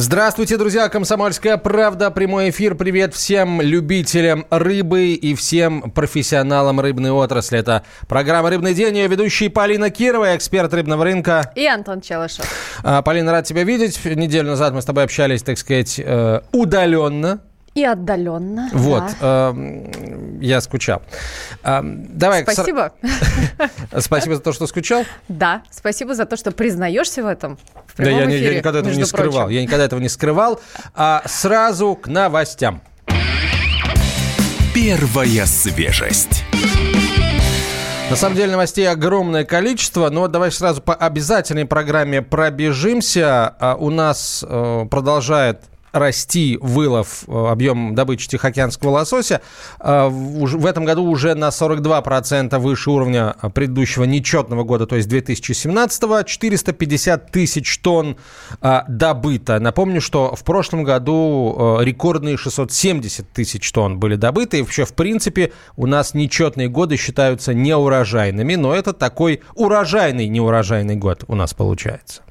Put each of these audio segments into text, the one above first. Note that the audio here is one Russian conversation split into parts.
Здравствуйте, друзья! Комсомольская правда. Прямой эфир. Привет всем любителям рыбы и всем профессионалам рыбной отрасли. Это программа «Рыбный день». Ее ведущий Полина Кирова, эксперт рыбного рынка. И Антон Челышев. А, Полина, рад тебя видеть. Неделю назад мы с тобой общались, так сказать, э, удаленно. И отдаленно. Вот, да. э, я скучал. Э, давай. Спасибо. Спасибо за то, что скучал. Да, спасибо за то, что признаешься в этом. В да, я, эфире, я никогда этого не прочим. скрывал. Я никогда этого не скрывал. А сразу к новостям. Первая свежесть. На самом деле новостей огромное количество, но давай сразу по обязательной программе пробежимся. А у нас э, продолжает расти вылов, э, объем добычи тихоокеанского лосося. Э, в этом году уже на 42% выше уровня предыдущего нечетного года, то есть 2017 450 тысяч тонн э, добыто. Напомню, что в прошлом году рекордные 670 тысяч тонн были добыты. И вообще, в принципе, у нас нечетные годы считаются неурожайными, но это такой урожайный неурожайный год у нас получается.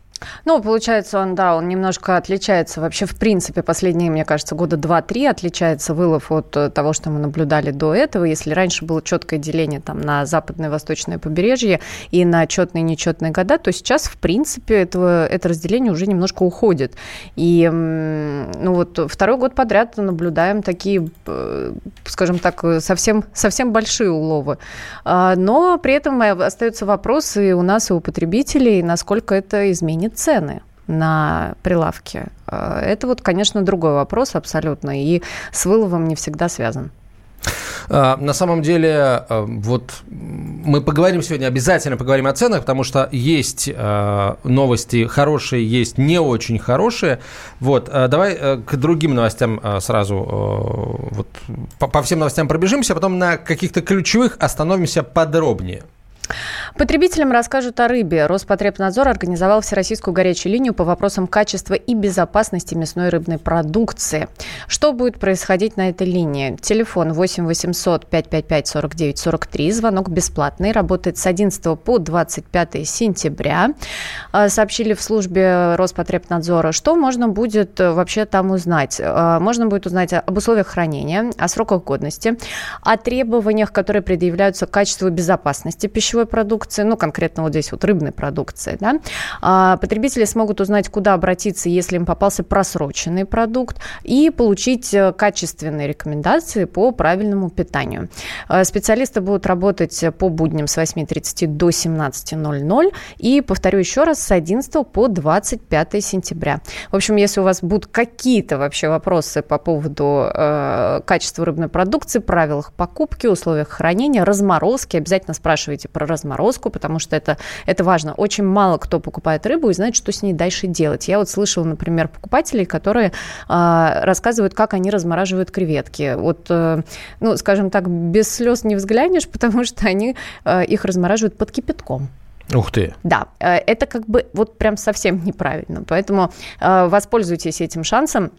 Ну, получается, он, да, он немножко отличается. Вообще, в принципе, последние, мне кажется, года 2-3 отличается вылов от э, того, что мы наблюдали до этого. Если раньше было четкое деление там, на западное и восточное побережье и на четные и нечетные года, то сейчас, в принципе, этого, это разделение уже немножко уходит. И, ну, вот второй год подряд наблюдаем такие, э, скажем так, совсем, совсем большие уловы. А, но при этом остаются вопросы у нас, и у потребителей, насколько это изменит изменит цены на прилавке. Э, это вот, конечно, другой вопрос абсолютно, и с выловом не всегда связан. А, на самом деле, э, вот мы поговорим сегодня, обязательно поговорим о ценах, потому что есть э, новости хорошие, есть не очень хорошие. Вот, давай к другим новостям сразу, вот, по всем новостям пробежимся, а потом на каких-то ключевых остановимся подробнее. Потребителям расскажут о рыбе. Роспотребнадзор организовал всероссийскую горячую линию по вопросам качества и безопасности мясной рыбной продукции. Что будет происходить на этой линии? Телефон 8 800 555 49 43. Звонок бесплатный. Работает с 11 по 25 сентября. А, сообщили в службе Роспотребнадзора, что можно будет э, вообще там узнать. А, можно будет узнать об условиях хранения, о сроках годности, о требованиях, которые предъявляются к качеству безопасности пищевой пищевой продукции, ну, конкретно вот здесь вот рыбной продукции, да, а, потребители смогут узнать, куда обратиться, если им попался просроченный продукт, и получить э, качественные рекомендации по правильному питанию. Э, специалисты будут работать по будням с 8.30 до 17.00 и, повторю еще раз, с 11 по 25 сентября. В общем, если у вас будут какие-то вообще вопросы по поводу э, качества рыбной продукции, правилах покупки, условиях хранения, разморозки, обязательно спрашивайте про разморозку, потому что это, это важно. Очень мало кто покупает рыбу и знает, что с ней дальше делать. Я вот слышала, например, покупателей, которые э, рассказывают, как они размораживают креветки. Вот, э, ну, скажем так, без слез не взглянешь, потому что они э, их размораживают под кипятком. Ух ты. Да, э, это как бы вот прям совсем неправильно. Поэтому э, воспользуйтесь этим шансом.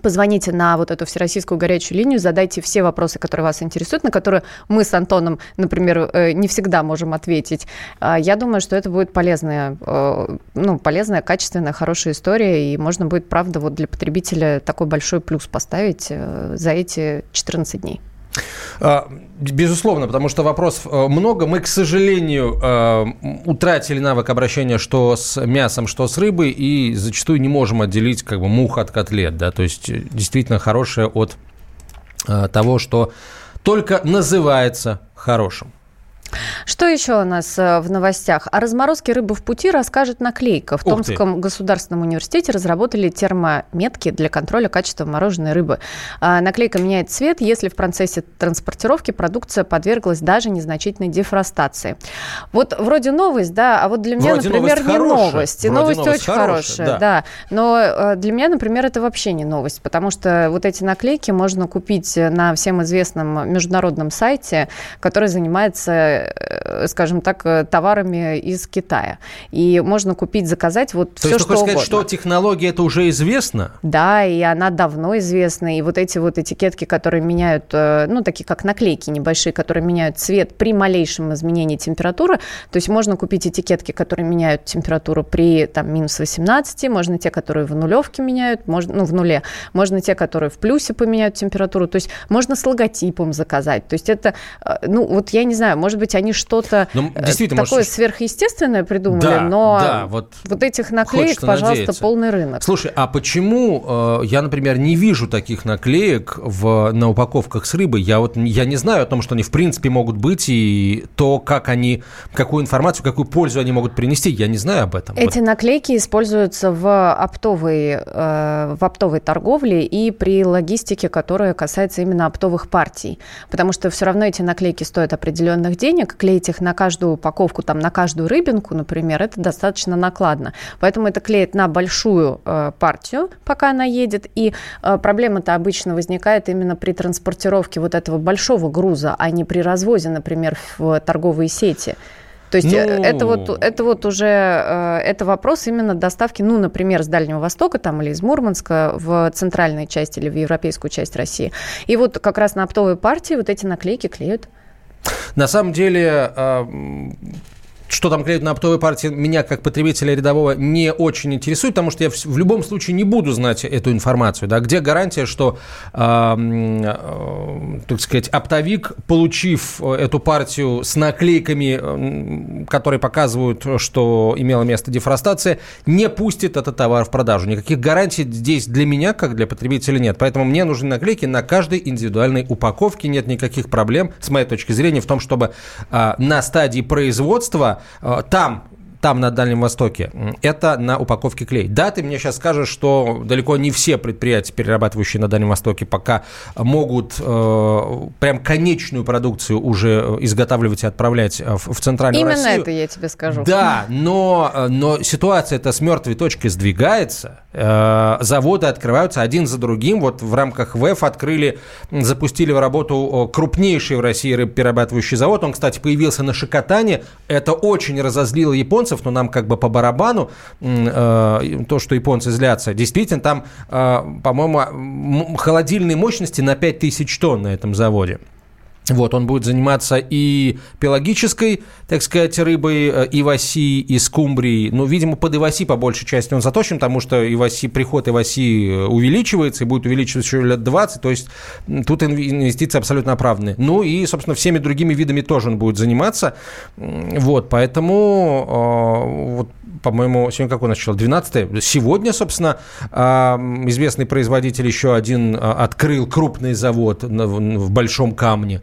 Позвоните на вот эту всероссийскую горячую линию, задайте все вопросы, которые вас интересуют, на которые мы с Антоном, например, э, не всегда можем ответить. А, я думаю, что это будет полезная, э, ну, полезная, качественная, хорошая история, и можно будет, правда, вот для потребителя такой большой плюс поставить э, за эти 14 дней. А, безусловно, потому что вопросов э, много. Мы, к сожалению, э, утратили навык обращения что с мясом, что с рыбой, и зачастую не можем отделить как бы мух от котлет. Да? То есть э, действительно хорошее от того, что только называется хорошим. Что еще у нас э, в новостях? О разморозке рыбы в пути расскажет наклейка. В Томском государственном университете разработали термометки для контроля качества мороженой рыбы. А, наклейка меняет цвет, если в процессе транспортировки продукция подверглась даже незначительной дефростации. Вот вроде новость, да, а вот для меня, вроде например, новость не хорошая. новость. И вроде новость, новость очень хорошая, да. да. Но э, для меня, например, это вообще не новость, потому что вот эти наклейки можно купить на всем известном международном сайте, который занимается скажем так, э, товарами из Китая. И можно купить, заказать вот То все, есть, что угодно. сказать, что технология это уже известна? Да, и она давно известна. И вот эти вот этикетки, которые меняют, э, ну, такие как наклейки небольшие, которые меняют цвет при малейшем изменении температуры. То есть можно купить этикетки, которые меняют температуру при там, минус 18, можно те, которые в нулевке меняют, можно, ну, в нуле, можно те, которые в плюсе поменяют температуру. То есть можно с логотипом заказать. То есть это, э, ну, вот я не знаю, может быть, они что-то ну, э, такое может... сверхъестественное придумали, да, но да, вот, вот этих наклеек, пожалуйста, надеяться. полный рынок. Слушай, а почему э, я, например, не вижу таких наклеек в, на упаковках с рыбой? Я вот я не знаю о том, что они в принципе могут быть, и то, как они, какую информацию, какую пользу они могут принести, я не знаю об этом. Эти вот. наклейки используются в оптовой, э, в оптовой торговле и при логистике, которая касается именно оптовых партий. Потому что все равно эти наклейки стоят определенных денег. Клеить их на каждую упаковку, там, на каждую рыбинку, например, это достаточно накладно. Поэтому это клеит на большую э, партию, пока она едет. И э, проблема-то обычно возникает именно при транспортировке вот этого большого груза, а не при развозе, например, в торговые сети. То есть э, ну... это, вот, это вот уже э, это вопрос именно доставки, ну, например, с Дальнего Востока там, или из Мурманска в центральную часть или в европейскую часть России. И вот как раз на оптовой партии вот эти наклейки клеют. На самом деле э, что там клеят на оптовой партии, меня как потребителя рядового не очень интересует, потому что я в, в любом случае не буду знать эту информацию. Да? Где гарантия, что, э, э, так сказать, оптовик, получив эту партию с наклейками, э, которые показывают, что имела место дефростация, не пустит этот товар в продажу. Никаких гарантий здесь для меня, как для потребителя, нет. Поэтому мне нужны наклейки на каждой индивидуальной упаковке. Нет никаких проблем, с моей точки зрения, в том, чтобы э, на стадии производства Э, там там, на Дальнем Востоке, это на упаковке клей. Да, ты мне сейчас скажешь, что далеко не все предприятия, перерабатывающие на Дальнем Востоке, пока могут э, прям конечную продукцию уже изготавливать и отправлять в, в центральную Именно Россию. Именно это я тебе скажу. Да, но, э, но ситуация это с мертвой точки сдвигается. Э, заводы открываются один за другим. Вот в рамках ВЭФ открыли, запустили в работу крупнейший в России рыбоперерабатывающий завод. Он, кстати, появился на Шикотане. Это очень разозлило японцев японцев, но нам как бы по барабану э, то, что японцы злятся. Действительно, там, э, по-моему, холодильные мощности на 5000 тонн на этом заводе. Вот, он будет заниматься и пелагической, так сказать, рыбой, э, иваси, и скумбрией. Ну, видимо, под иваси по большей части он заточен, потому что иваси, приход иваси э, увеличивается и будет увеличиваться еще лет 20. То есть тут инвестиции абсолютно оправданные. Ну и, собственно, всеми другими видами тоже он будет заниматься. Вот, поэтому э, вот по-моему, сегодня какой начало? 12 Сегодня, собственно, известный производитель еще один открыл крупный завод в Большом Камне.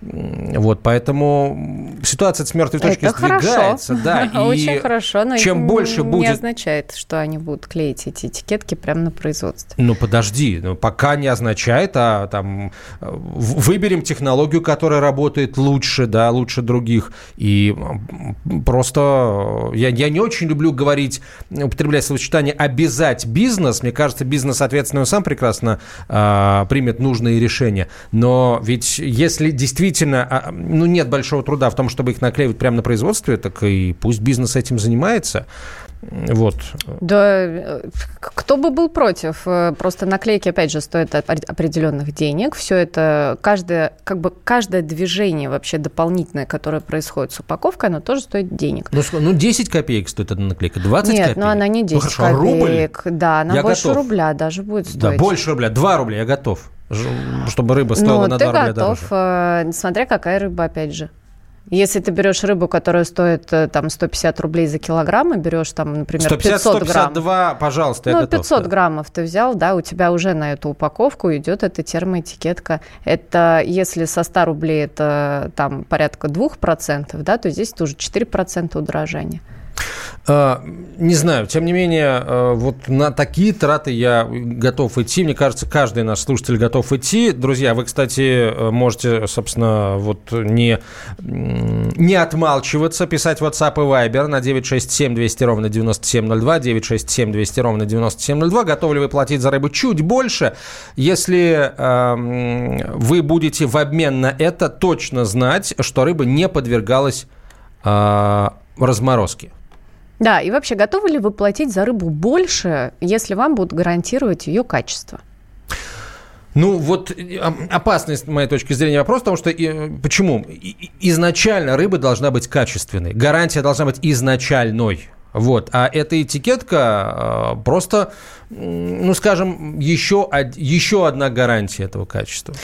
Вот, поэтому ситуация с мертвой точки Это сдвигается. Хорошо. Да, Очень хорошо, но чем больше не будет... означает, что они будут клеить эти этикетки прямо на производстве. Ну, подожди, ну, пока не означает, а там выберем технологию, которая работает лучше, да, лучше других. И просто я, я не очень люблю говорить, употреблять словосочетание «обязать бизнес». Мне кажется, бизнес, соответственно, сам прекрасно э, примет нужные решения. Но ведь если действительно действительно, а, ну, нет большого труда в том, чтобы их наклеивать прямо на производстве, так и пусть бизнес этим занимается. Вот. Да, э, кто бы был против? Э, просто наклейки, опять же, стоят определенных денег. Все это, каждое, как бы каждое движение вообще дополнительное, которое происходит с упаковкой, оно тоже стоит денег. Ну, ну 10 копеек стоит эта наклейка, 20 Нет, копеек? Нет, ну она не 10 ну, хорошо, копеек. Рубль? Да, она я больше готов. рубля даже будет стоить. Да, больше рубля, 2 рубля, я готов чтобы рыба стоила ну, на 2 рубля готов, дороже. Э, смотря какая рыба, опять же. Если ты берешь рыбу, которая стоит э, там 150 рублей за килограмм, и берешь там, например, 150, 500 152, грамм. пожалуйста, Ну, готов, 500 да. граммов ты взял, да, у тебя уже на эту упаковку идет эта термоэтикетка. Это если со 100 рублей это там порядка 2%, да, то здесь тоже 4% удорожания. А, не знаю, тем не менее, а, вот на такие траты я готов идти. Мне кажется, каждый наш слушатель готов идти. Друзья, вы, кстати, можете, собственно, вот не, не отмалчиваться, писать WhatsApp и Viber на 967 200 ровно 9702, 967 200 ровно 9702. Готовы ли вы платить за рыбу чуть больше? Если э, вы будете в обмен на это точно знать, что рыба не подвергалась э, разморозке. Да, и вообще, готовы ли вы платить за рыбу больше, если вам будут гарантировать ее качество? Ну, вот опасность, с моей точки зрения, вопрос в том, что почему? Изначально рыба должна быть качественной. Гарантия должна быть изначальной. Вот. А эта этикетка а, просто, ну, скажем, еще, еще одна гарантия этого качества.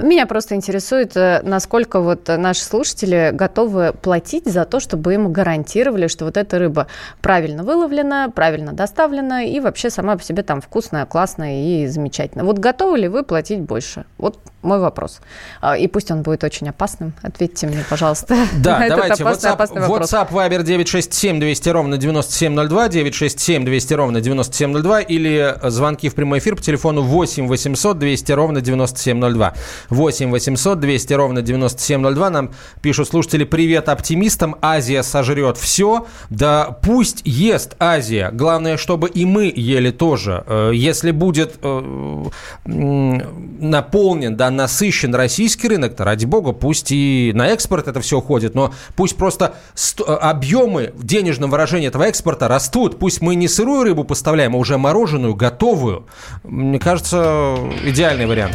Меня просто интересует, э, насколько вот наши слушатели готовы платить за то, чтобы им гарантировали, что вот эта рыба правильно выловлена, правильно доставлена и вообще сама по себе там вкусная, классная и замечательная. Вот готовы ли вы платить больше? Вот мой вопрос. А, и пусть он будет очень опасным. Ответьте мне, пожалуйста. Да, на давайте. Этот опасный, WhatsApp, опасный вопрос. WhatsApp Viber 967 200 ровно 9702, 967 200 ровно 9702 или звонки в прямой эфир по телефону 8 800 200 ровно 9702. 8 800 200 ровно 9702. Нам пишут слушатели, привет оптимистам, Азия сожрет все. Да пусть ест Азия. Главное, чтобы и мы ели тоже. Э, если будет э, наполнен, да, насыщен российский рынок, то ради бога, пусть и на экспорт это все уходит, но пусть просто объемы в денежном выражении этого экспорта растут. Пусть мы не сырую рыбу поставляем, а уже мороженую, готовую. Мне кажется, идеальный вариант.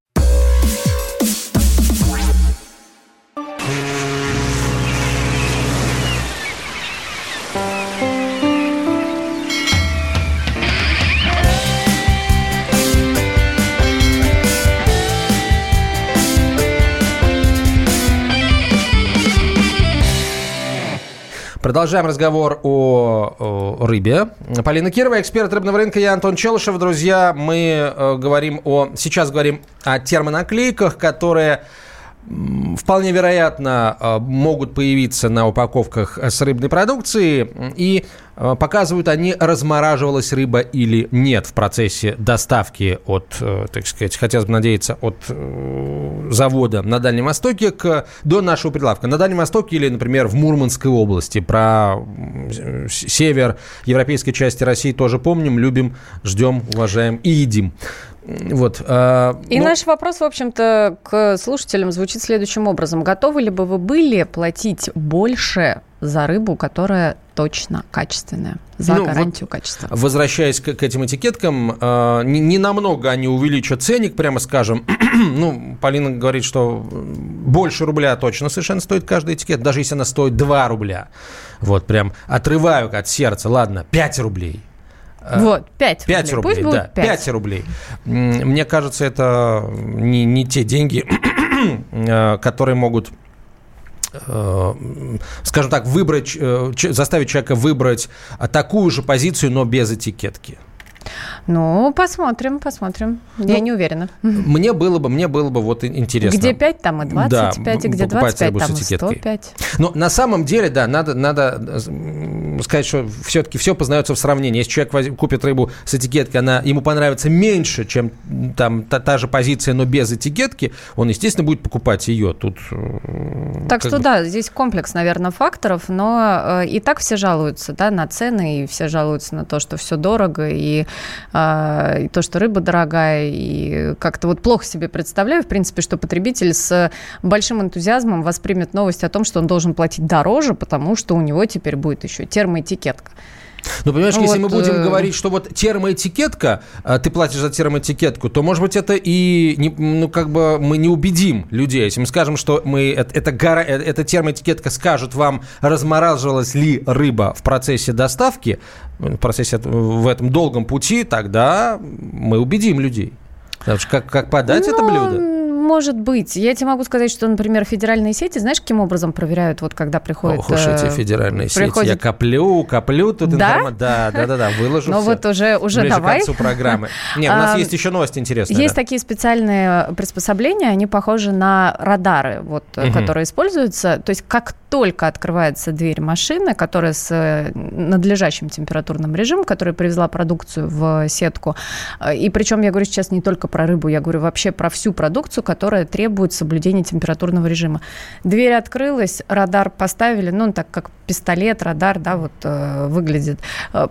Продолжаем разговор о, о рыбе. Полина Кирова, эксперт рыбного рынка, я Антон Челышев. Друзья, мы э, говорим о... Сейчас говорим о термонаклейках, которые вполне вероятно э, могут появиться на упаковках с рыбной продукцией. И показывают они, размораживалась рыба или нет в процессе доставки от, э, так сказать, хотелось бы надеяться, от завода на Дальнем Востоке к, до нашего прилавка. На Дальнем Востоке или, например, в Мурманской области. Про север европейской части России тоже помним, любим, ждем, уважаем и едим. Вот, а, И но... наш вопрос, в общем-то, к слушателям звучит следующим образом. Готовы ли бы вы были платить больше за рыбу, которая точно качественная, за ну, гарантию вот, качества? Возвращаясь к, к этим этикеткам, э, не, не намного они увеличат ценник, прямо скажем. ну, Полина говорит, что больше рубля точно совершенно стоит каждая этикетка, даже если она стоит 2 рубля. Вот, прям отрываю от сердца. Ладно, 5 рублей Э, вот, 5 рублей. 5 рублей, Пусть да, 5. 5 рублей. Мне кажется, это не, не те деньги, э, которые могут скажем так, выбрать, заставить человека выбрать такую же позицию, но без этикетки. Ну, посмотрим, посмотрим. Ну, Я не уверена. Мне было бы, мне было бы вот интересно. Где 5, там и 25, да, где 25, там и 105. Но на самом деле, да, надо, надо сказать, что все-таки все познается в сравнении. Если человек купит рыбу с этикеткой, она ему понравится меньше, чем там та, та же позиция, но без этикетки, он, естественно, будет покупать ее. Тут, э, так что бы... да, здесь комплекс, наверное, факторов, но э, и так все жалуются да, на цены, и все жалуются на то, что все дорого, и а, и то, что рыба дорогая, и как-то вот плохо себе представляю, в принципе, что потребитель с большим энтузиазмом воспримет новость о том, что он должен платить дороже, потому что у него теперь будет еще термоэтикетка. Ну, понимаешь, Вот, если мы будем э, говорить, что вот термоэтикетка, а, ты платишь за термоэтикетку, то, может быть, это и, не, ну, как бы мы не убедим людей. Если мы скажем, что мы, это, это, гора- э, эта термоэтикетка скажет вам, размораживалась ли рыба в процессе доставки, в процессе, э, в этом долгом пути, тогда мы убедим людей. Потому что как, как подать это Ну, блюдо? Может быть. Я тебе могу сказать, что, например, федеральные сети, знаешь, каким образом проверяют, вот когда приходит... Ох уж эти э, федеральные сети. Я коплю, коплю тут Да? информацию. Да, да, да, да, выложу Ну всё. вот уже, уже Ближе давай. к концу программы. Не, у нас есть еще новость интересная. Есть да. такие специальные приспособления, они похожи на радары, вот, которые используются. То есть как только открывается дверь машины, которая с э, надлежащим температурным режимом, которая привезла продукцию в сетку, э, и причем я говорю сейчас не только про рыбу, я говорю вообще про всю продукцию, которая требует соблюдения температурного режима. Дверь открылась, радар поставили, ну, так как пистолет, радар, да, вот э, выглядит.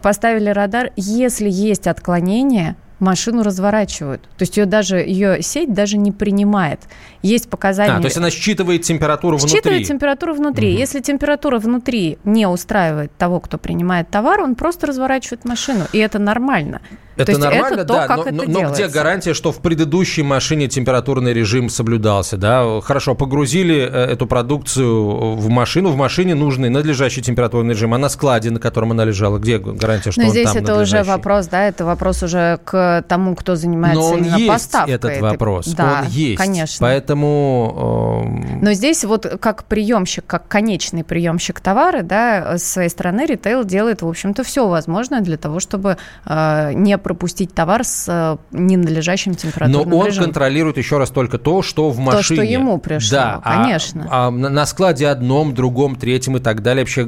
Поставили радар, если есть отклонение, машину разворачивают. То есть ее даже ее сеть даже не принимает. Есть показания. А, то есть она считывает температуру Считывает внутри. температуру внутри. Мгм. Если температура внутри не устраивает того, кто принимает товар, он просто разворачивает машину. И это нормально. Это то есть нормально, это то, да, как но, это но- где гарантия, что в предыдущей машине температурный режим соблюдался, да? Хорошо, погрузили э, эту продукцию в машину, в машине нужный надлежащий температурный режим, а на складе, на котором она лежала, где гарантия, что Но он здесь там это уже вопрос, да, это вопрос уже к тому, кто занимается Но он именно есть, поставкой. этот этой- вопрос, Да, он есть. конечно. Поэтому... эм, Но здесь вот как приемщик, как конечный приемщик товара, да, с своей стороны ритейл делает, в общем-то, все возможное для того, чтобы э, не пропустить товар с э, ненадлежащим Но температурным он режимом. контролирует еще раз только то, что в машине. что ему пришло, да, а- конечно. А, на, на складе одном, другом, третьем и так далее. Вообще,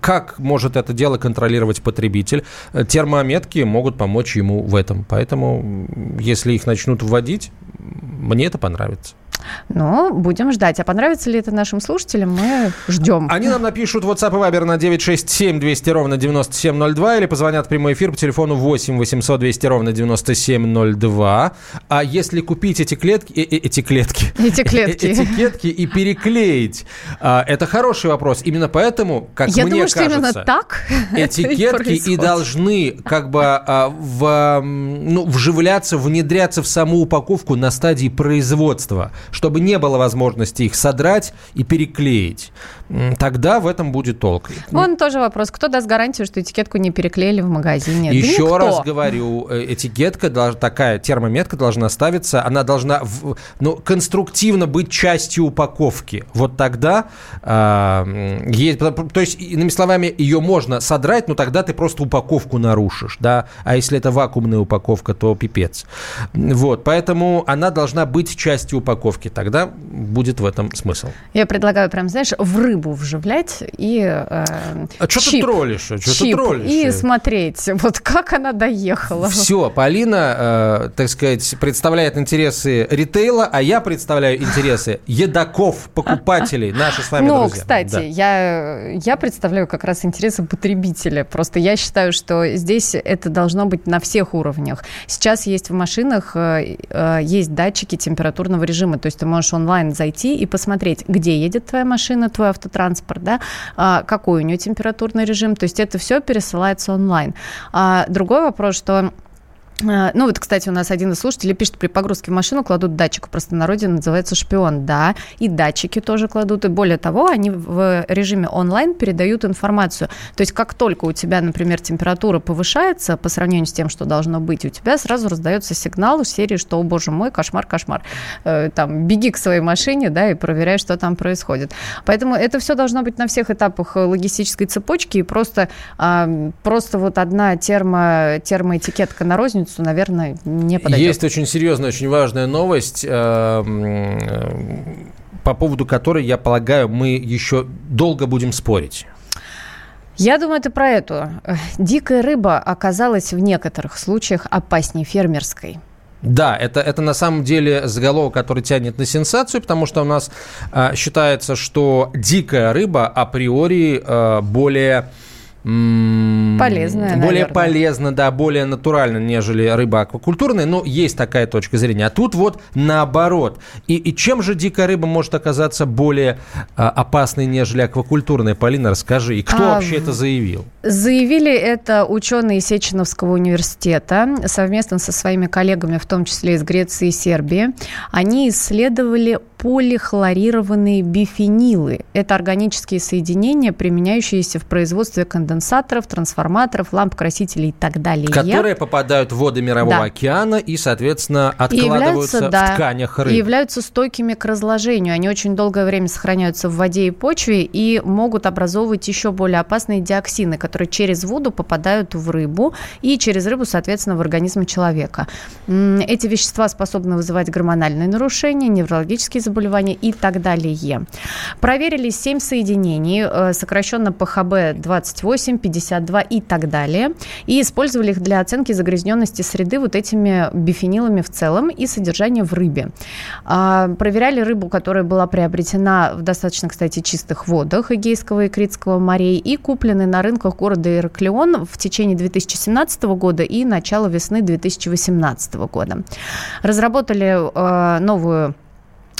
как может это дело контролировать потребитель? Термометки могут помочь ему в этом. Поэтому, если их начнут вводить, мне это понравится. Ну, будем ждать. А понравится ли это нашим слушателям, мы ждем. Они нам напишут WhatsApp и Viber на 967 200 ровно 9702 или позвонят в прямой эфир по телефону 8 800 200 ровно 9702. А если купить эти клетки, э, э, эти клетки, Эти клетки. э, этикетки и переклеить, а, это хороший вопрос. Именно поэтому, как Я мне думаю, что кажется, именно так этикетки и должны как бы а, в, ну, вживляться, внедряться в саму упаковку на стадии производства, чтобы не было возможности их содрать и переклеить. Тогда в этом будет толк. Вон тоже вопрос. Кто даст гарантию, что этикетку не переклеили в магазине? Да Еще никто. раз говорю, э, этикетка, такая термометка должна ставиться, она должна ну, конструктивно быть частью упаковки. Вот тогда м, есть, то есть, иными словами, ее можно содрать, но тогда ты просто упаковку нарушишь, да, а если это вакуумная упаковка, то пипец. Вот, поэтому она должна быть частью упаковки, тогда будет в этом смысл. Я предлагаю прям, знаешь, в рыбу вживлять и э, А что ты троллишь? А чё ты троллишь? и смотреть, вот как она доехала. Все, Полина, э, так сказать, представляет интересы ритейла, а я представляю интересы едоков, покупателей, наши с вами Ну, друзья. кстати, Да. я, я представляю как раз интересы потребителя. Просто я считаю, что здесь это должно быть на всех уровнях. Сейчас есть в машинах э, э, есть датчики температурного режима, то есть ты можешь онлайн зайти и посмотреть, где едет твоя машина, твой автотранспорт, да, а, какой у нее температурный режим. То есть это все пересылается онлайн. А другой вопрос, что Ну вот, кстати, у нас один из слушателей пишет, при погрузке в машину кладут датчик, в простонародье называется шпион. Да, и датчики тоже кладут. И более того, они в режиме онлайн передают информацию. То есть как только у тебя, например, температура повышается по сравнению с тем, что должно быть, у тебя сразу раздается сигнал из серии, что, о боже мой, кошмар, кошмар. Э, Там, беги к своей машине, да, и проверяй, что там происходит. Поэтому это все должно быть на всех этапах э, логистической цепочки, и просто, а, просто вот одна термо, термоэтикетка на розницу, наверное, не подойдет. Есть очень серьезная, очень важная новость, э, э, по поводу которой, я полагаю, мы еще долго будем спорить. Я думаю, это про эту. Дикая рыба оказалась в некоторых случаях опаснее фермерской. Да, это, это на самом деле заголовок, который тянет на сенсацию, потому что у нас э, считается, что дикая рыба априори э, более Полезная, Более наверное. полезно, да, более натурально, нежели рыба аквакультурная. Но есть такая точка зрения. А тут вот наоборот. И, и чем же дикая рыба может оказаться более а, опасной, нежели аквакультурная? Полина, расскажи. И кто А, вообще это заявил? Заявили это ученые Сеченовского университета совместно со своими коллегами, в том числе из Греции и Сербии. Они исследовали полихлорированные бифенилы. Это органические соединения, применяющиеся в производстве конденсаторов, трансформаторов, ламп, красителей и так далее. Которые попадают в воды Мирового Да. океана и, соответственно, И откладываются да, в тканях рыб. И являются стойкими к разложению. Они очень долгое время сохраняются в воде и почве и могут образовывать еще более опасные диоксины, которые через воду попадают в рыбу и через рыбу, соответственно, в организм человека. Эти вещества способны вызывать гормональные нарушения, неврологические заболевания и так далее. Проверили 7 соединений, э, сокращенно ПХБ 28, 52 и так далее. И использовали их для оценки загрязненности среды вот этими бифенилами в целом и содержания в рыбе. А, Проверяли рыбу, которая была приобретена в достаточно, кстати, чистых водах Эгейского и Критского морей и куплены на рынках города Ираклион в течение 2017 года и начала весны 2018 года. Разработали э, новую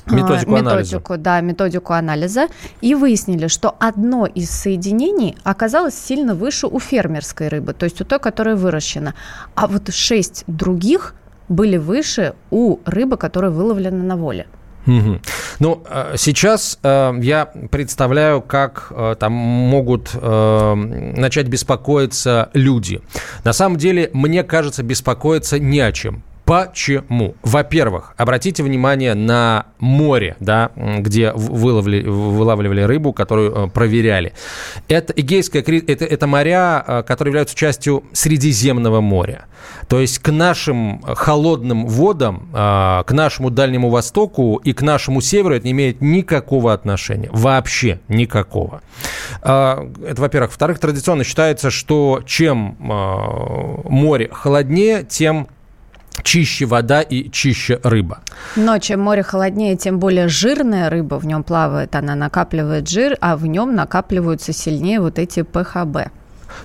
э, Методику анализа. методику, да, методику анализа и выяснили, что одно из соединений оказалось сильно выше у фермерской рыбы, то есть у той, которая выращена, а вот шесть других были выше у рыбы, которая выловлена на воле. Мгм. Ну, э, сейчас э, я представляю, как э, там могут э, начать беспокоиться люди. На самом деле, мне кажется, беспокоиться не о чем. Почему? Во-первых, обратите внимание на море, да, где выловли, вылавливали рыбу, которую э, проверяли. Это Эгейское, это, это моря, э, которые являются частью Средиземного моря. То есть к нашим холодным водам, э, к нашему Дальнему Востоку и к нашему северу это не имеет никакого отношения. Вообще никакого. Это, во-первых. Во-вторых, традиционно считается, что чем море холоднее, тем чище вода и чище рыба. Но чем море холоднее, тем более жирная рыба в нем плавает, она накапливает жир, а в нем накапливаются сильнее вот эти ПХБ.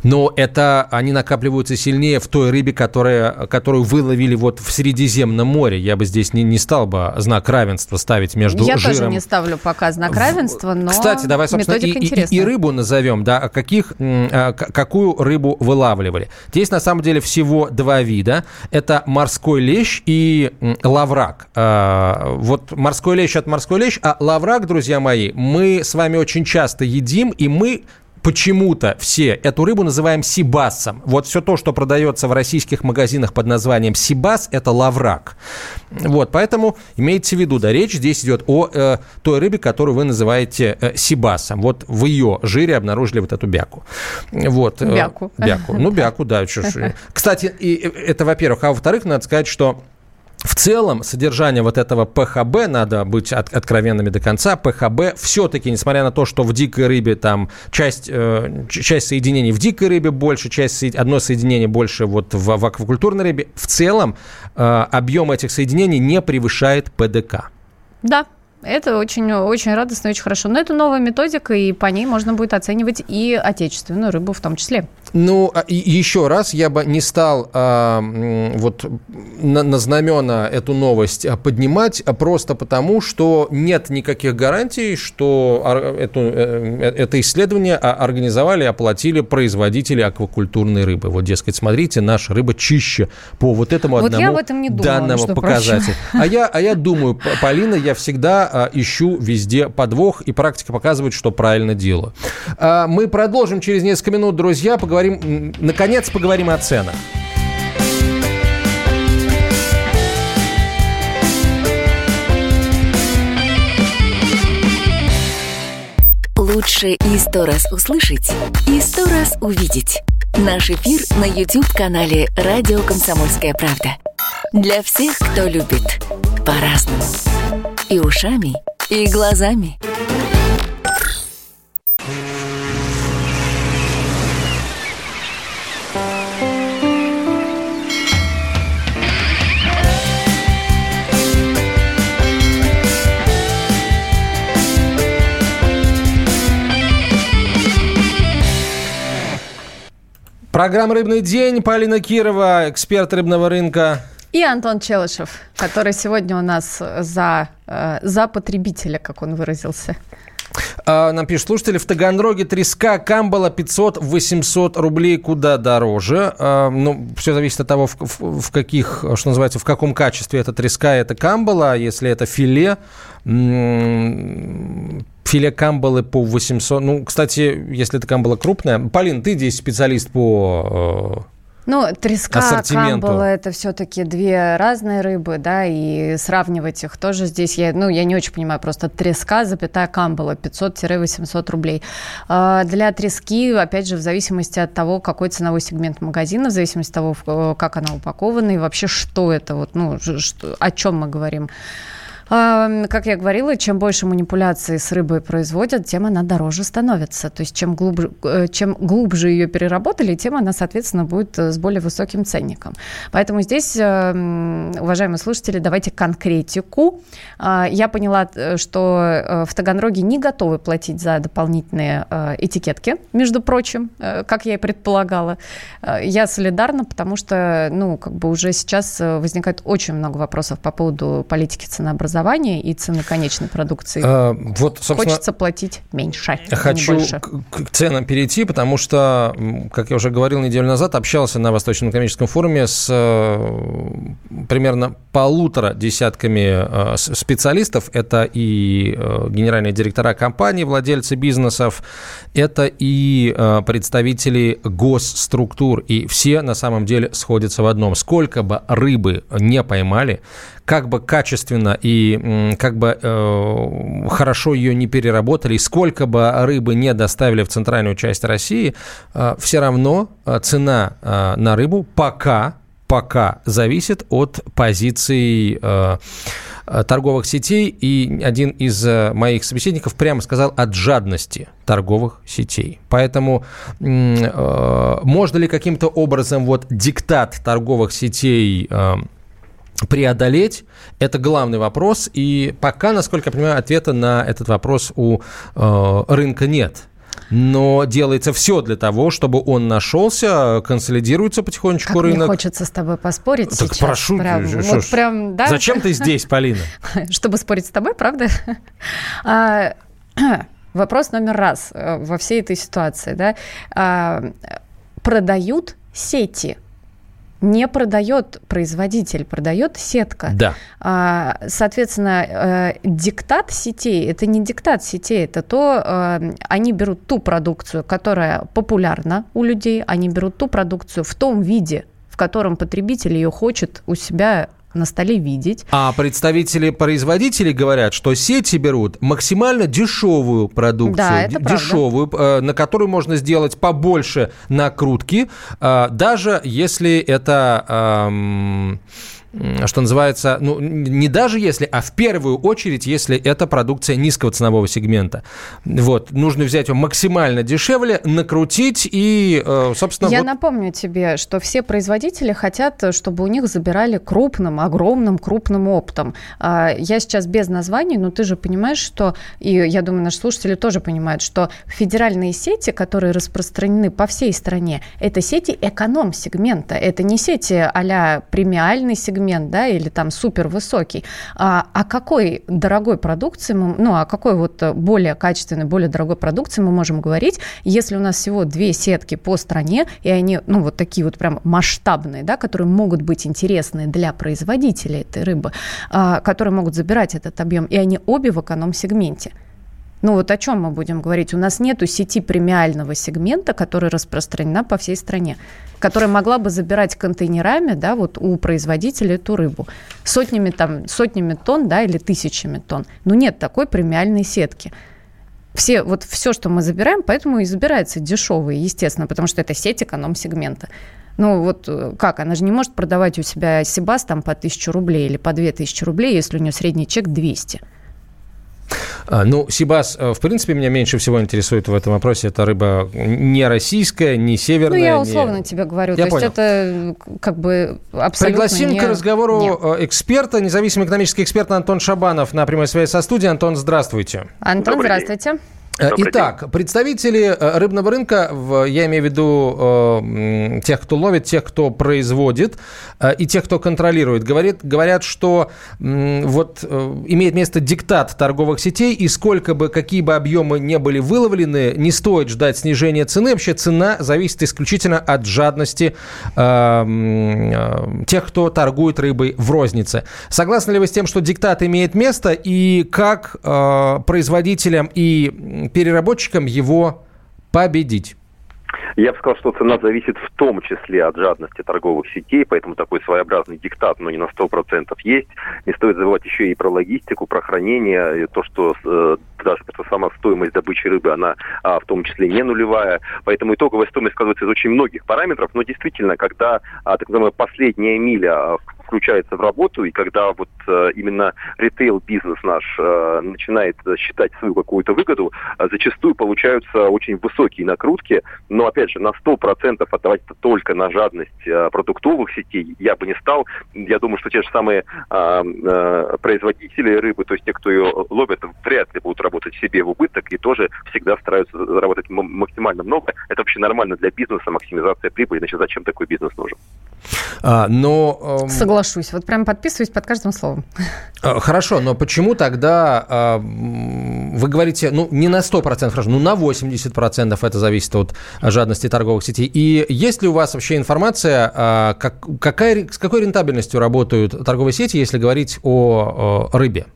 Но это они накапливаются сильнее в той рыбе, которая, которую выловили вот в Средиземном море. Я бы здесь не, не стал бы знак равенства ставить между Я жиром. тоже не ставлю пока знак равенства, но Кстати, давай, собственно, и, и- и- рыбу назовем, да, каких, а, какую рыбу вылавливали. Здесь, на самом деле, всего два вида. Это морской лещ и лаврак. А, Вот морской лещ от морской лещ, а лаврак, друзья мои, мы с вами очень часто едим, и мы почему-то все эту рыбу называем сибасом. Вот все то, что продается в российских магазинах под названием сибас, это лаврак. Вот, поэтому имейте в виду, да, речь здесь идет о э, той рыбе, которую вы называете э, сибасом. Вот в ее жире обнаружили вот эту бяку. Вот. э, Бяку. Бяку. Ну, бяку, да. Кстати, и э, это, во-первых. А во-вторых, надо сказать, что в целом, содержание вот этого ПХБ, надо быть от- откровенными до конца, ПХБ все-таки, несмотря на то, что в дикой рыбе там часть, э, часть соединений в дикой рыбе больше, часть, одно соединение больше вот в, в аквакультурной рыбе, в целом э, объем этих соединений не превышает ПДК. Да, это очень, очень радостно и очень хорошо. Но это новая методика, и по ней можно будет оценивать и отечественную рыбу в том числе. Ну, а, еще раз, я бы не стал а, вот на, на знамена эту новость а, поднимать, а просто потому, что нет никаких гарантий, что эту, э, это исследование организовали и оплатили производители аквакультурной рыбы. Вот, дескать, смотрите, наша рыба чище по вот этому Вот я одному об этом не думала, данному показателю. А я, а я думаю, Полина, я всегда ищу везде подвох, и практика показывает, что правильно делаю. Мы продолжим через несколько минут, друзья, поговорим, м, наконец поговорим о ценах. Лучше и сто раз услышать, и сто раз увидеть. Наш эфир на YouTube-канале «Радио Комсомольская правда». Для всех, кто любит по-разному. И ушами, и глазами. Программа «Рыбный день». Полина Кирова, эксперт рыбного рынка. И Антон Челышев, который сегодня у нас за, э, за потребителя, как он выразился. А, нам пишут слушатели, в Таганроге треска камбала 500-800 рублей куда дороже. А, ну, все зависит от того, в, в, в каких, что называется, в каком качестве это треска, это камбала. Если это филе, филе камбалы по 800. Ну, кстати, если это камбала крупная. Полин, ты здесь специалист по э, ну, треска, камбала – это все-таки две разные рыбы, да, и сравнивать их тоже здесь, я, ну, я не очень понимаю, просто треска, запятая камбала, 500-800 рублей. А для трески, опять же, в зависимости от того, какой ценовой сегмент магазина, в зависимости от того, как она упакована и вообще, что это, вот, ну, что, о чем мы говорим. Как я говорила, чем больше манипуляций с рыбой производят, тем она дороже становится. То есть чем глубже, э, чем глубже ее переработали, тем она, соответственно, будет э, с более высоким ценником. Поэтому здесь, э, уважаемые слушатели, давайте конкретику. А, я поняла, что в Таганроге не готовы платить за дополнительные этикетки, между прочим, как я и предполагала. Я солидарна, потому что, ну, как бы уже сейчас возникает очень много вопросов по поводу политики ценообразования образования и цены конечной продукции. А, вот, Хочется платить меньше. А хочу к, к ценам перейти, потому что, как я уже говорил неделю назад, общался на Восточном экономическом форуме с э, примерно полутора десятками э, специалистов. Это и генеральные директора компаний, владельцы бизнесов, это и представители госструктур. И все на самом деле сходятся в одном. Сколько бы рыбы не поймали, как бы качественно и как бы э, хорошо ее не переработали, сколько бы рыбы не доставили в центральную часть России, э, все равно э, цена э, на рыбу пока пока зависит от позиций э, э торговых сетей. И один из э, моих собеседников прямо сказал от жадности торговых сетей. Поэтому э, можно ли каким-то образом вот диктат торговых сетей э, преодолеть? Это главный вопрос. И пока, насколько я понимаю, ответа на этот вопрос у э, рынка нет но делается все для того, чтобы он нашелся, консолидируется потихонечку как рынок. Мне хочется с тобой поспорить так сейчас. прошу, прям, вот прям, да? Зачем ты здесь, Полина? Чтобы спорить с тобой, правда? А, вопрос номер раз э, во всей этой ситуации, да? А, продают сети не продает производитель, продает сетка. Да. А, соответственно, э, диктат сетей это не диктат сетей, это то, э, они берут ту продукцию, которая популярна у людей, они берут ту продукцию в том виде, в котором потребитель ее хочет у себя на столе видеть. А представители производителей говорят, что сети берут максимально дешевую продукцию, да, это дешевую, правда. на которую можно сделать побольше накрутки, э, даже если это что называется, ну, не даже если, а в первую очередь, если это продукция низкого ценового сегмента. Вот, нужно взять его максимально дешевле, накрутить и, э, собственно... Я вот... напомню тебе, что все производители хотят, чтобы у них забирали крупным, огромным, крупным оптом. А, я сейчас без названий, но ты же понимаешь, что, и я думаю, наши слушатели тоже понимают, что федеральные сети, которые распространены по всей стране, это сети эконом-сегмента, это не сети а премиальный сегмент, сегмент, да, или там супер высокий, а о какой дорогой продукции, мы, ну, о какой вот более качественной, более дорогой продукции мы можем говорить, если у нас всего две сетки по стране, и они, ну, вот такие вот прям масштабные, да, которые могут быть интересны для производителей этой рыбы, а, которые могут забирать этот объем, и они обе в эконом-сегменте. Ну вот о чем мы будем говорить? У нас нету сети премиального сегмента, которая распространена по всей стране, которая могла бы забирать контейнерами, да, вот у производителя эту рыбу сотнями там, сотнями тонн, да, или тысячами тонн. Но нет такой премиальной сетки. Все, вот все, что мы забираем, поэтому и забирается дешевые, естественно, потому что это сеть эконом-сегмента. Ну вот э, как, она же не может продавать у себя Сибас там по 1000 рублей или по 2000 рублей, если у нее средний чек 200. А, ну, Сибас, э, в принципе, меня меньше всего интересует в этом вопросе. Это рыба не российская, не северная. Ну, я условно не... тебе говорю. Я То понял. есть это как бы абсолютно Пригласим не... к разговору Нет. Э, эксперта, независимый экономический эксперт Антон Шабанов на прямой связи со студией. Антон, здравствуйте. Антон, Добрый здравствуйте. День. Итак, представители рыбного рынка, я имею в виду тех, кто ловит, тех, кто производит и тех, кто контролирует, говорит, говорят, что вот имеет место диктат торговых сетей, и сколько бы, какие бы объемы не были выловлены, не стоит ждать снижения цены. Вообще цена зависит исключительно от жадности тех, кто торгует рыбой в рознице. Согласны ли вы с тем, что диктат имеет место, и как производителям и переработчикам его победить? Я бы сказал, что цена зависит в том числе от жадности торговых сетей, поэтому такой своеобразный диктат, но не на 100% есть. Не стоит забывать еще и про логистику, про хранение, то, что э, даже сама стоимость добычи рыбы, она а, в том числе не нулевая. Поэтому итоговая стоимость складывается из очень многих параметров. Но действительно, когда а, так называемая последняя миля а, включается в работу, и когда вот э, именно ритейл-бизнес наш э, начинает считать свою какую-то выгоду, э, зачастую получаются очень высокие накрутки, но, опять же, на 100% отдавать только на жадность продуктовых сетей я бы не стал. Я думаю, что те же самые производители рыбы, то есть те, кто ее ловят, вряд ли будут работать себе в убыток и тоже всегда стараются заработать максимально много. Это вообще нормально для бизнеса, максимизация прибыли, иначе зачем такой бизнес нужен? А, но... Эм... Соглашусь. Вот прям подписываюсь под каждым словом. А, хорошо, но почему тогда а, вы говорите, ну, не на 100% хорошо, ну, на 80% это зависит от жадности торговых сетей. И есть ли у вас вообще информация, а, как, какая, с какой рентабельностью работают торговые сети, если говорить о, о рыбе?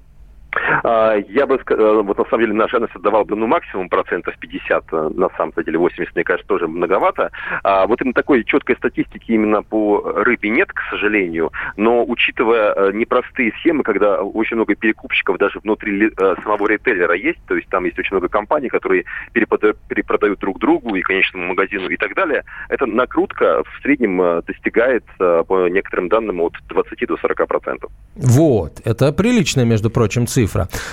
А, я бы, э, вот на самом деле, на жадность отдавал бы, ну, максимум процентов 50, э, на самом деле 80, мне кажется, тоже многовато. А вот именно такой четкой статистики именно по рыбе нет, к сожалению, но учитывая э, непростые схемы, когда очень много перекупщиков даже внутри самого ритейлера есть, то есть там есть очень много компаний, которые перепродают друг другу и конечному магазину и так далее, эта накрутка в среднем достигает, по некоторым данным, от 20 до 40 процентов. Вот, это приличная, между прочим, цифра.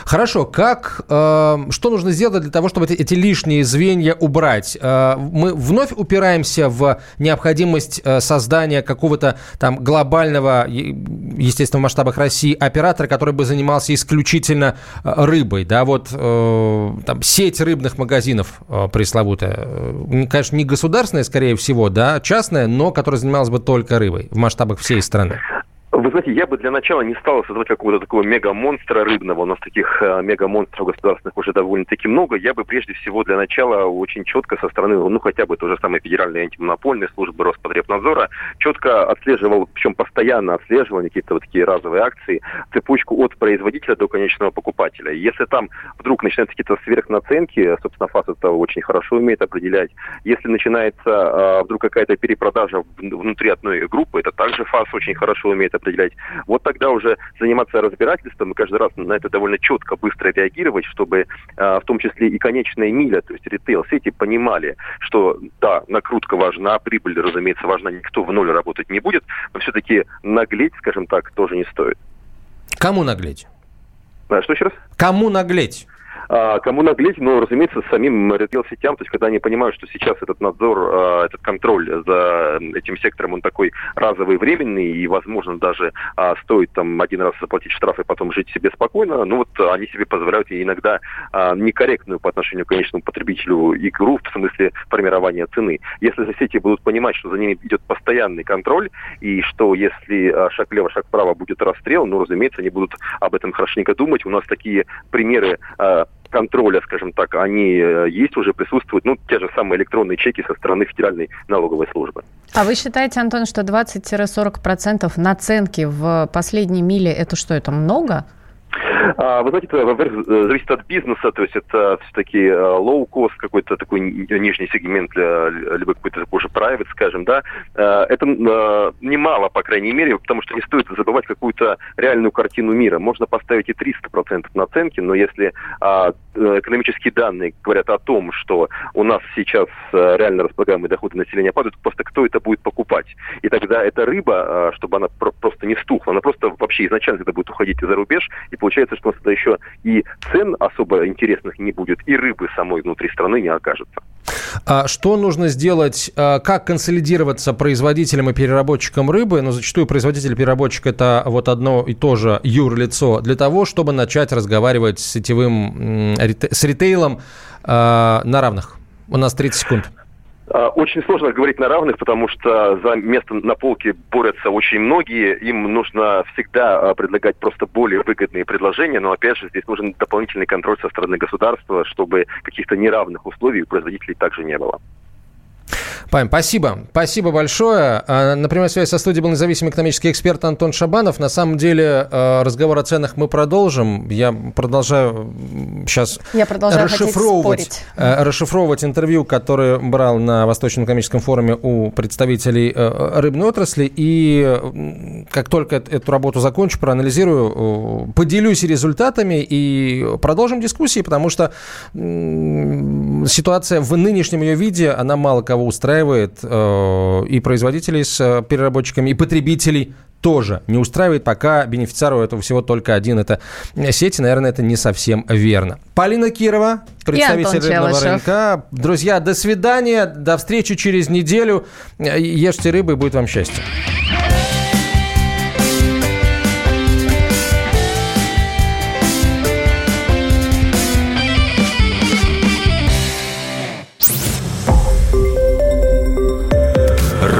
Хорошо, как, э, что нужно сделать для того, чтобы эти, эти лишние звенья убрать? Э, мы вновь упираемся в необходимость э, создания какого-то там глобального, естественно, в масштабах России, оператора, который бы занимался исключительно э, рыбой, да, вот э, там сеть рыбных магазинов э, пресловутая, конечно, не государственная, скорее всего, да, частная, но которая занималась бы только рыбой в масштабах всей страны. Вы знаете, я бы для начала не стал создавать какого-то такого мега-монстра рыбного. У нас таких э, мега-монстров государственных уже довольно-таки много. Я бы прежде всего для начала очень четко со стороны, ну хотя бы той же самой Федеральной антимонопольной службы Роспотребнадзора, четко отслеживал, причем постоянно отслеживал какие-то вот такие разовые акции, цепочку от производителя до конечного покупателя. Если там вдруг начинаются какие-то сверхнаценки, собственно, ФАС это очень хорошо умеет определять. Если начинается э, вдруг какая-то перепродажа внутри одной группы, это также ФАС очень хорошо умеет определять. Вот тогда уже заниматься разбирательством и каждый раз на это довольно четко, быстро реагировать, чтобы а, в том числе и конечная миля, то есть ритейл-сети понимали, что да, накрутка важна, прибыль, разумеется, важна, никто в ноль работать не будет, но все-таки наглеть, скажем так, тоже не стоит. Кому наглеть? А, что еще раз? Кому наглеть? А, кому наглеть? Ну, разумеется, самим ритейл-сетям, то есть когда они понимают, что сейчас этот надзор, а, этот контроль за этим сектором, он такой разовый, временный, и, возможно, даже а, стоит там один раз заплатить штраф и потом жить себе спокойно, ну вот они себе позволяют иногда некорректную по отношению к конечному потребителю игру в смысле формирования цены. Если же сети будут понимать, что за ними идет постоянный контроль, и что если шаг влево, шаг вправо будет расстрел, ну, разумеется, они будут об этом хорошенько думать. У нас такие примеры контроля, скажем так, они э, есть уже, присутствуют, ну, те же самые электронные чеки со стороны Федеральной налоговой службы. А вы считаете, Антон, что 20-40% наценки в последней миле, это что, это много? А, вы знаете, это, во-первых, зависит от бизнеса, то есть это все-таки low-cost, э, какой-то такой нижний сегмент, либо какой-то такой же private, скажем, да. Э, это э, немало, по крайней мере, потому что не стоит забывать какую-то реальную картину мира. Можно поставить и 300% наценки, но если а, экономические данные говорят о том, что у нас сейчас реально располагаемые доходы населения падают, просто кто это будет покупать? И тогда эта рыба, чтобы она просто не стухла, она просто вообще изначально это будет уходить за рубеж, и получается что у нас тогда еще и цен особо интересных не будет, и рыбы самой внутри страны не окажется. А что нужно сделать, а, как консолидироваться производителям и переработчикам рыбы, но зачастую производитель и переработчик это вот одно и то же юрлицо, для того, чтобы начать разговаривать с сетевым, с ритейлом а, на равных? У нас 30 секунд. А, очень сложно говорить на равных, потому что за место на полке борются очень многие. Им нужно всегда а, предлагать просто более выгодные предложения, но опять же здесь нужен дополнительный контроль со стороны государства, чтобы каких-то неравных условий у производителей также не было. Павел, спасибо. Спасибо большое. А, на прямой связи со студией был независимый экономический эксперт Антон Шабанов. На самом деле а, разговор о ценах мы продолжим. Я продолжаю сейчас Я продолжаю расшифровывать, а, расшифровывать интервью, которое брал на Восточном экономическом форуме у представителей рыбной отрасли. И как только эту работу закончу, проанализирую, поделюсь результатами и продолжим дискуссии, потому что ситуация в нынешнем ее виде, она мало кого устраивает устраивает э, и производителей с э, переработчиками, и потребителей тоже не устраивает, пока бенефициару этого всего только один. Это сети, наверное, это не совсем верно. Полина Кирова, представитель рыбного рынка. Друзья, до свидания, до встречи через неделю. Ешьте рыбу и будет вам счастье.